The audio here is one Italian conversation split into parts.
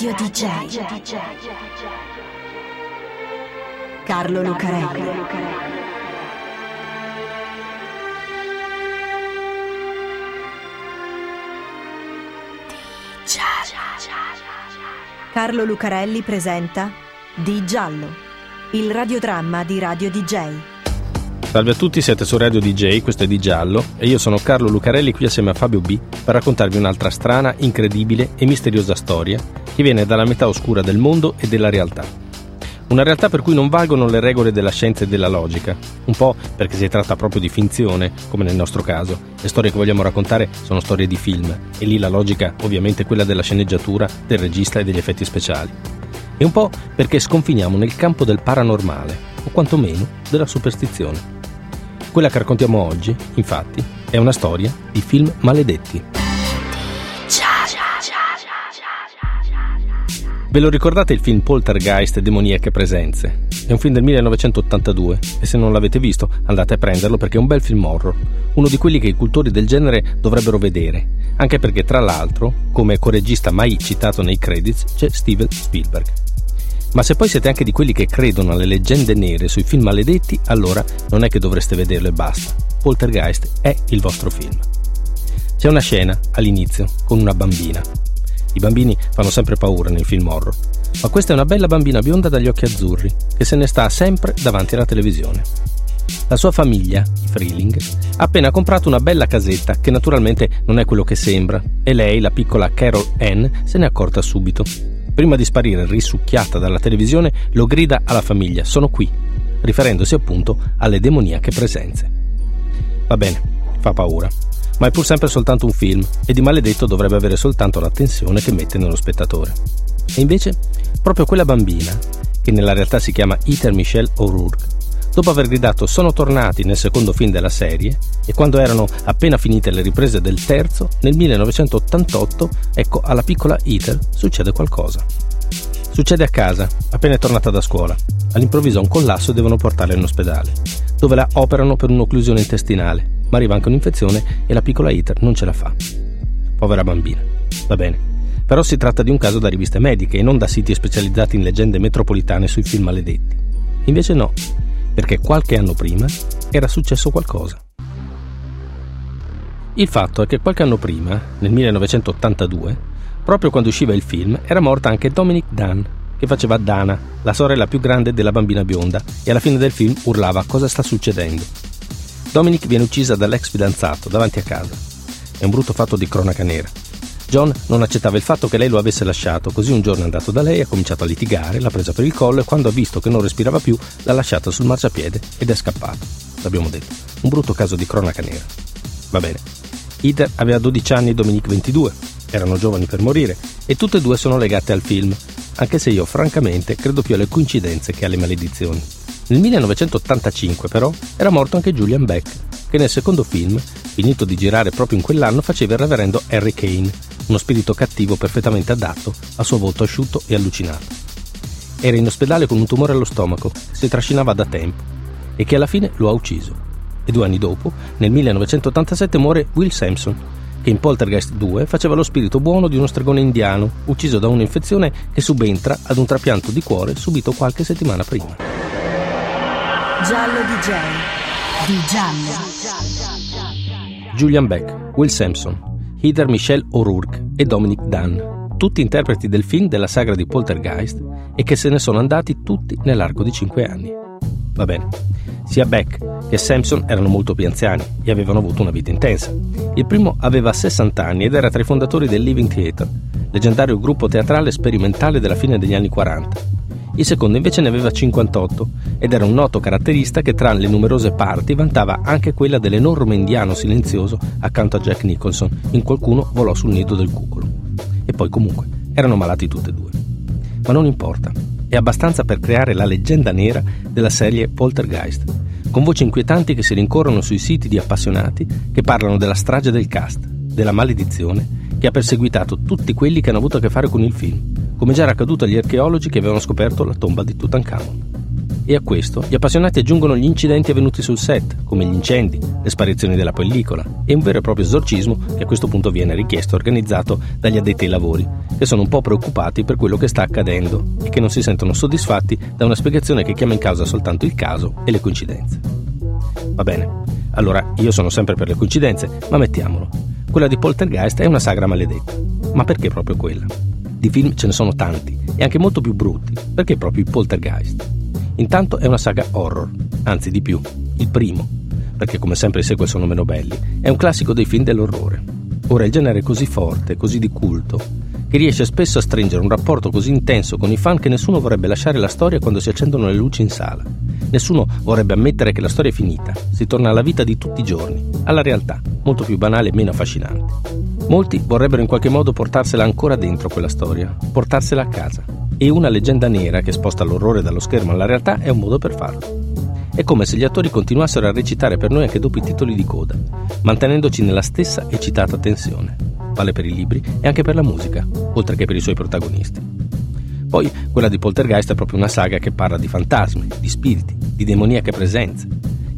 Radio DJ. Carlo Lucarelli. Carlo Lucarelli presenta Di Giallo, il radiodramma di Radio DJ. Salve a tutti, siete su Radio DJ, questo è Di Giallo e io sono Carlo Lucarelli qui assieme a Fabio B per raccontarvi un'altra strana, incredibile e misteriosa storia che viene dalla metà oscura del mondo e della realtà. Una realtà per cui non valgono le regole della scienza e della logica, un po' perché si tratta proprio di finzione, come nel nostro caso. Le storie che vogliamo raccontare sono storie di film e lì la logica ovviamente è quella della sceneggiatura, del regista e degli effetti speciali. E un po' perché sconfiniamo nel campo del paranormale, o quantomeno della superstizione. Quella che raccontiamo oggi, infatti, è una storia di film maledetti. Ve lo ricordate il film Poltergeist demoniache presenze? È un film del 1982 e se non l'avete visto andate a prenderlo perché è un bel film horror, uno di quelli che i cultori del genere dovrebbero vedere, anche perché tra l'altro, come coregista mai citato nei credits, c'è Steven Spielberg. Ma se poi siete anche di quelli che credono alle leggende nere sui film maledetti, allora non è che dovreste vederlo e basta. Poltergeist è il vostro film. C'è una scena all'inizio con una bambina. I bambini fanno sempre paura nei film horror, ma questa è una bella bambina bionda dagli occhi azzurri che se ne sta sempre davanti alla televisione. La sua famiglia, i Freeling, ha appena comprato una bella casetta che naturalmente non è quello che sembra e lei, la piccola Carol Ann, se ne è accorta subito prima di sparire risucchiata dalla televisione, lo grida alla famiglia: Sono qui, riferendosi appunto alle demoniache presenze. Va bene, fa paura, ma è pur sempre soltanto un film e di maledetto dovrebbe avere soltanto la tensione che mette nello spettatore. E invece, proprio quella bambina, che nella realtà si chiama Ether Michelle O'Rourke, dopo aver gridato sono tornati nel secondo film della serie e quando erano appena finite le riprese del terzo, nel 1988, ecco alla piccola Ether succede qualcosa. Succede a casa, appena è tornata da scuola. All'improvviso ha un collasso e devono portarla in ospedale, dove la operano per un'occlusione intestinale, ma arriva anche un'infezione e la piccola Ether non ce la fa. Povera bambina. Va bene. Però si tratta di un caso da riviste mediche e non da siti specializzati in leggende metropolitane sui film maledetti. Invece no, perché qualche anno prima era successo qualcosa. Il fatto è che qualche anno prima, nel 1982, proprio quando usciva il film, era morta anche Dominic Dunn, che faceva Dana, la sorella più grande della bambina bionda, e alla fine del film urlava cosa sta succedendo. Dominic viene uccisa dall'ex fidanzato davanti a casa. È un brutto fatto di cronaca nera. John non accettava il fatto che lei lo avesse lasciato, così un giorno è andato da lei, ha cominciato a litigare, l'ha presa per il collo e quando ha visto che non respirava più l'ha lasciata sul marciapiede ed è scappato. L'abbiamo detto. Un brutto caso di cronaca nera. Va bene. Ida aveva 12 anni e Dominique 22. Erano giovani per morire e tutte e due sono legate al film, anche se io francamente credo più alle coincidenze che alle maledizioni. Nel 1985 però era morto anche Julian Beck, che nel secondo film, finito di girare proprio in quell'anno, faceva il reverendo Harry Kane, uno spirito cattivo perfettamente adatto al suo volto asciutto e allucinato. Era in ospedale con un tumore allo stomaco, si trascinava da tempo e che alla fine lo ha ucciso. E due anni dopo, nel 1987, muore Will Sampson, che in Poltergeist 2 faceva lo spirito buono di uno stregone indiano, ucciso da un'infezione che subentra ad un trapianto di cuore subito qualche settimana prima. Giallo DJ. Di giallo. Julian Beck, Will Sampson, Heather Michelle O'Rourke e Dominic Dunn, tutti interpreti del film della sagra di Poltergeist e che se ne sono andati tutti nell'arco di 5 anni. Va bene. Sia Beck che Sampson erano molto più anziani e avevano avuto una vita intensa. Il primo aveva 60 anni ed era tra i fondatori del Living Theatre, leggendario gruppo teatrale sperimentale della fine degli anni 40 il secondo invece ne aveva 58 ed era un noto caratterista che tra le numerose parti vantava anche quella dell'enorme indiano silenzioso accanto a Jack Nicholson, in qualcuno volò sul nido del cucolo. E poi comunque erano malati tutte e due. Ma non importa, è abbastanza per creare la leggenda nera della serie Poltergeist, con voci inquietanti che si rincorrono sui siti di appassionati che parlano della strage del cast, della maledizione che ha perseguitato tutti quelli che hanno avuto a che fare con il film come già era accaduto agli archeologi che avevano scoperto la tomba di Tutankhamon. E a questo gli appassionati aggiungono gli incidenti avvenuti sul set, come gli incendi, le sparizioni della pellicola e un vero e proprio esorcismo che a questo punto viene richiesto e organizzato dagli addetti ai lavori, che sono un po' preoccupati per quello che sta accadendo e che non si sentono soddisfatti da una spiegazione che chiama in causa soltanto il caso e le coincidenze. Va bene, allora io sono sempre per le coincidenze, ma mettiamolo. Quella di Poltergeist è una sagra maledetta. Ma perché proprio quella? Di film ce ne sono tanti, e anche molto più brutti. Perché proprio il Poltergeist? Intanto è una saga horror, anzi di più, il primo, perché come sempre i sequel sono meno belli, è un classico dei film dell'orrore. Ora il genere è così forte, così di culto, che riesce spesso a stringere un rapporto così intenso con i fan che nessuno vorrebbe lasciare la storia quando si accendono le luci in sala. Nessuno vorrebbe ammettere che la storia è finita, si torna alla vita di tutti i giorni, alla realtà, molto più banale e meno affascinante. Molti vorrebbero in qualche modo portarsela ancora dentro quella storia, portarsela a casa, e una leggenda nera che sposta l'orrore dallo schermo alla realtà è un modo per farlo. È come se gli attori continuassero a recitare per noi anche dopo i titoli di coda, mantenendoci nella stessa eccitata tensione. Vale per i libri e anche per la musica, oltre che per i suoi protagonisti. Poi quella di Poltergeist è proprio una saga che parla di fantasmi, di spiriti, di demoniache presenze,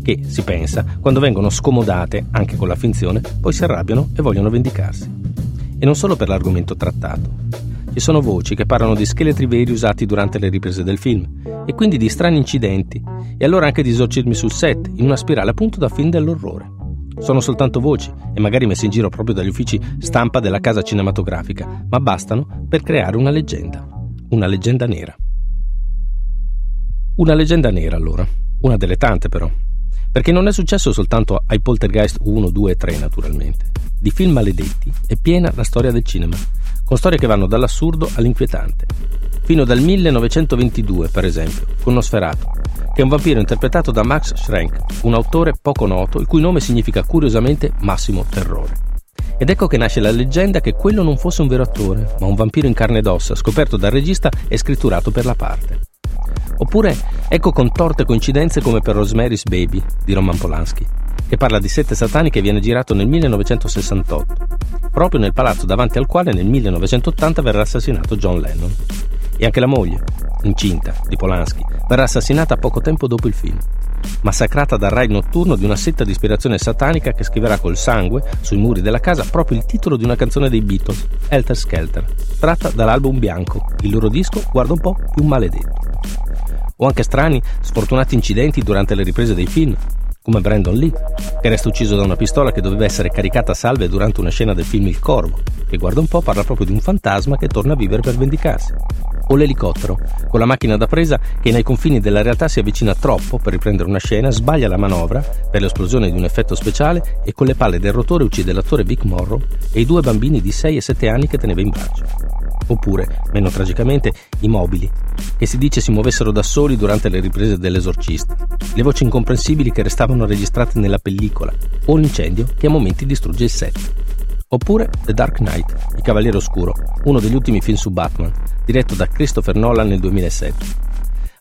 che, si pensa, quando vengono scomodate, anche con la finzione, poi si arrabbiano e vogliono vendicarsi. E non solo per l'argomento trattato. Ci sono voci che parlano di scheletri veri usati durante le riprese del film, e quindi di strani incidenti, e allora anche di esorcismi sul set, in una spirale appunto da film dell'orrore. Sono soltanto voci, e magari messe in giro proprio dagli uffici stampa della casa cinematografica, ma bastano per creare una leggenda. Una leggenda nera. Una leggenda nera, allora. Una delle tante, però. Perché non è successo soltanto ai Poltergeist 1, 2 e 3, naturalmente. Di film maledetti è piena la storia del cinema con storie che vanno dall'assurdo all'inquietante. Fino dal 1922, per esempio, con Nosferatu, che è un vampiro interpretato da Max Schrenk, un autore poco noto, il cui nome significa curiosamente massimo terrore. Ed ecco che nasce la leggenda che quello non fosse un vero attore, ma un vampiro in carne ed ossa, scoperto dal regista e scritturato per la parte. Oppure ecco contorte coincidenze come per Rosemary's Baby di Roman Polanski, che parla di sette satani che viene girato nel 1968, proprio nel palazzo davanti al quale nel 1980 verrà assassinato John Lennon. E anche la moglie, incinta, di Polanski, verrà assassinata poco tempo dopo il film, massacrata dal raid notturno di una setta di ispirazione satanica che scriverà col sangue sui muri della casa proprio il titolo di una canzone dei Beatles, Helter Skelter, tratta dall'album bianco, il loro disco, guarda un po', più maledetto. O anche strani, sfortunati incidenti durante le riprese dei film, come Brandon Lee, che resta ucciso da una pistola che doveva essere caricata a salve durante una scena del film Il Corvo, che guarda un po' parla proprio di un fantasma che torna a vivere per vendicarsi. O l'elicottero, con la macchina da presa che nei confini della realtà si avvicina troppo per riprendere una scena, sbaglia la manovra per l'esplosione di un effetto speciale e con le palle del rotore uccide l'attore Vic Morrow e i due bambini di 6 e 7 anni che teneva in braccio oppure, meno tragicamente, i mobili, che si dice si muovessero da soli durante le riprese dell'esorcista, le voci incomprensibili che restavano registrate nella pellicola, o l'incendio che a momenti distrugge il set. Oppure The Dark Knight, Il Cavaliere Oscuro, uno degli ultimi film su Batman, diretto da Christopher Nolan nel 2007.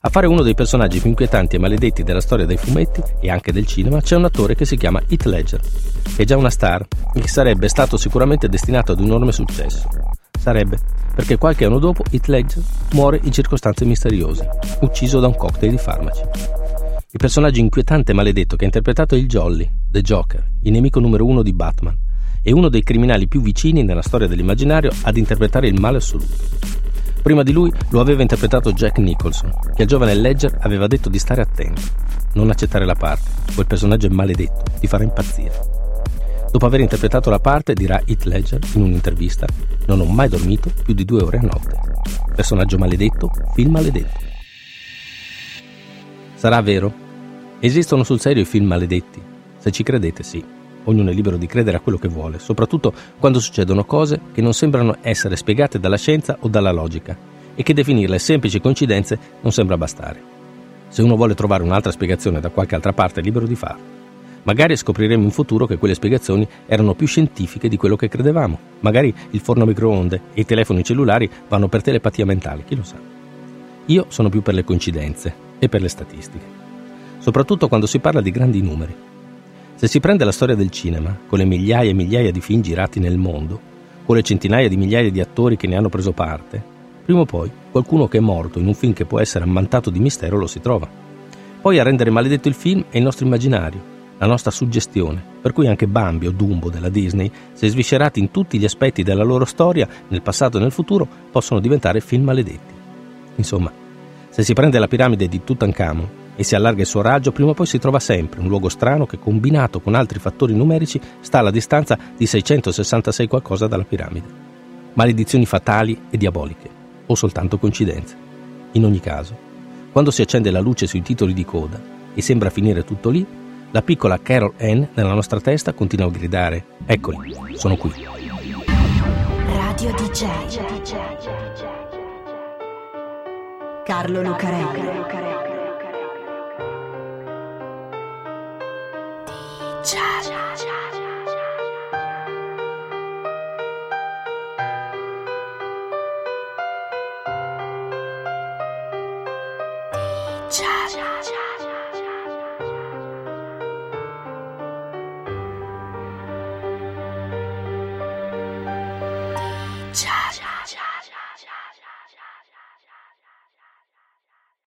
A fare uno dei personaggi più inquietanti e maledetti della storia dei fumetti e anche del cinema c'è un attore che si chiama Heath Ledger, che è già una star e che sarebbe stato sicuramente destinato ad un enorme successo. Sarebbe, perché qualche anno dopo Heath Ledger muore in circostanze misteriose, ucciso da un cocktail di farmaci. Il personaggio inquietante e maledetto che ha interpretato il Jolly, The Joker, il nemico numero uno di Batman, e uno dei criminali più vicini nella storia dell'immaginario ad interpretare il male assoluto. Prima di lui lo aveva interpretato Jack Nicholson, che al giovane Ledger aveva detto di stare attento, non accettare la parte, quel personaggio è maledetto, ti farà impazzire. Dopo aver interpretato la parte, dirà Heath Ledger in un'intervista, non ho mai dormito più di due ore a notte. Personaggio maledetto, film maledetto. Sarà vero? Esistono sul serio i film maledetti? Se ci credete, sì. Ognuno è libero di credere a quello che vuole, soprattutto quando succedono cose che non sembrano essere spiegate dalla scienza o dalla logica e che definirle semplici coincidenze non sembra bastare. Se uno vuole trovare un'altra spiegazione da qualche altra parte è libero di farlo. Magari scopriremo in futuro che quelle spiegazioni erano più scientifiche di quello che credevamo. Magari il forno a microonde e i telefoni cellulari vanno per telepatia mentale, chi lo sa. Io sono più per le coincidenze e per le statistiche, soprattutto quando si parla di grandi numeri. Se si prende la storia del cinema, con le migliaia e migliaia di film girati nel mondo, con le centinaia di migliaia di attori che ne hanno preso parte, prima o poi qualcuno che è morto in un film che può essere ammantato di mistero lo si trova. Poi a rendere maledetto il film è il nostro immaginario, la nostra suggestione, per cui anche Bambi o Dumbo della Disney, se sviscerati in tutti gli aspetti della loro storia, nel passato e nel futuro, possono diventare film maledetti. Insomma, se si prende la piramide di Tutankhamon e si allarga il suo raggio, prima o poi si trova sempre un luogo strano che combinato con altri fattori numerici sta alla distanza di 666 qualcosa dalla piramide. Maledizioni fatali e diaboliche, o soltanto coincidenze. In ogni caso, quando si accende la luce sui titoli di coda e sembra finire tutto lì, la piccola Carol Ann nella nostra testa continua a gridare: Eccoli, sono qui. Radio DJ. Carlo Lucarelli. DJ. child.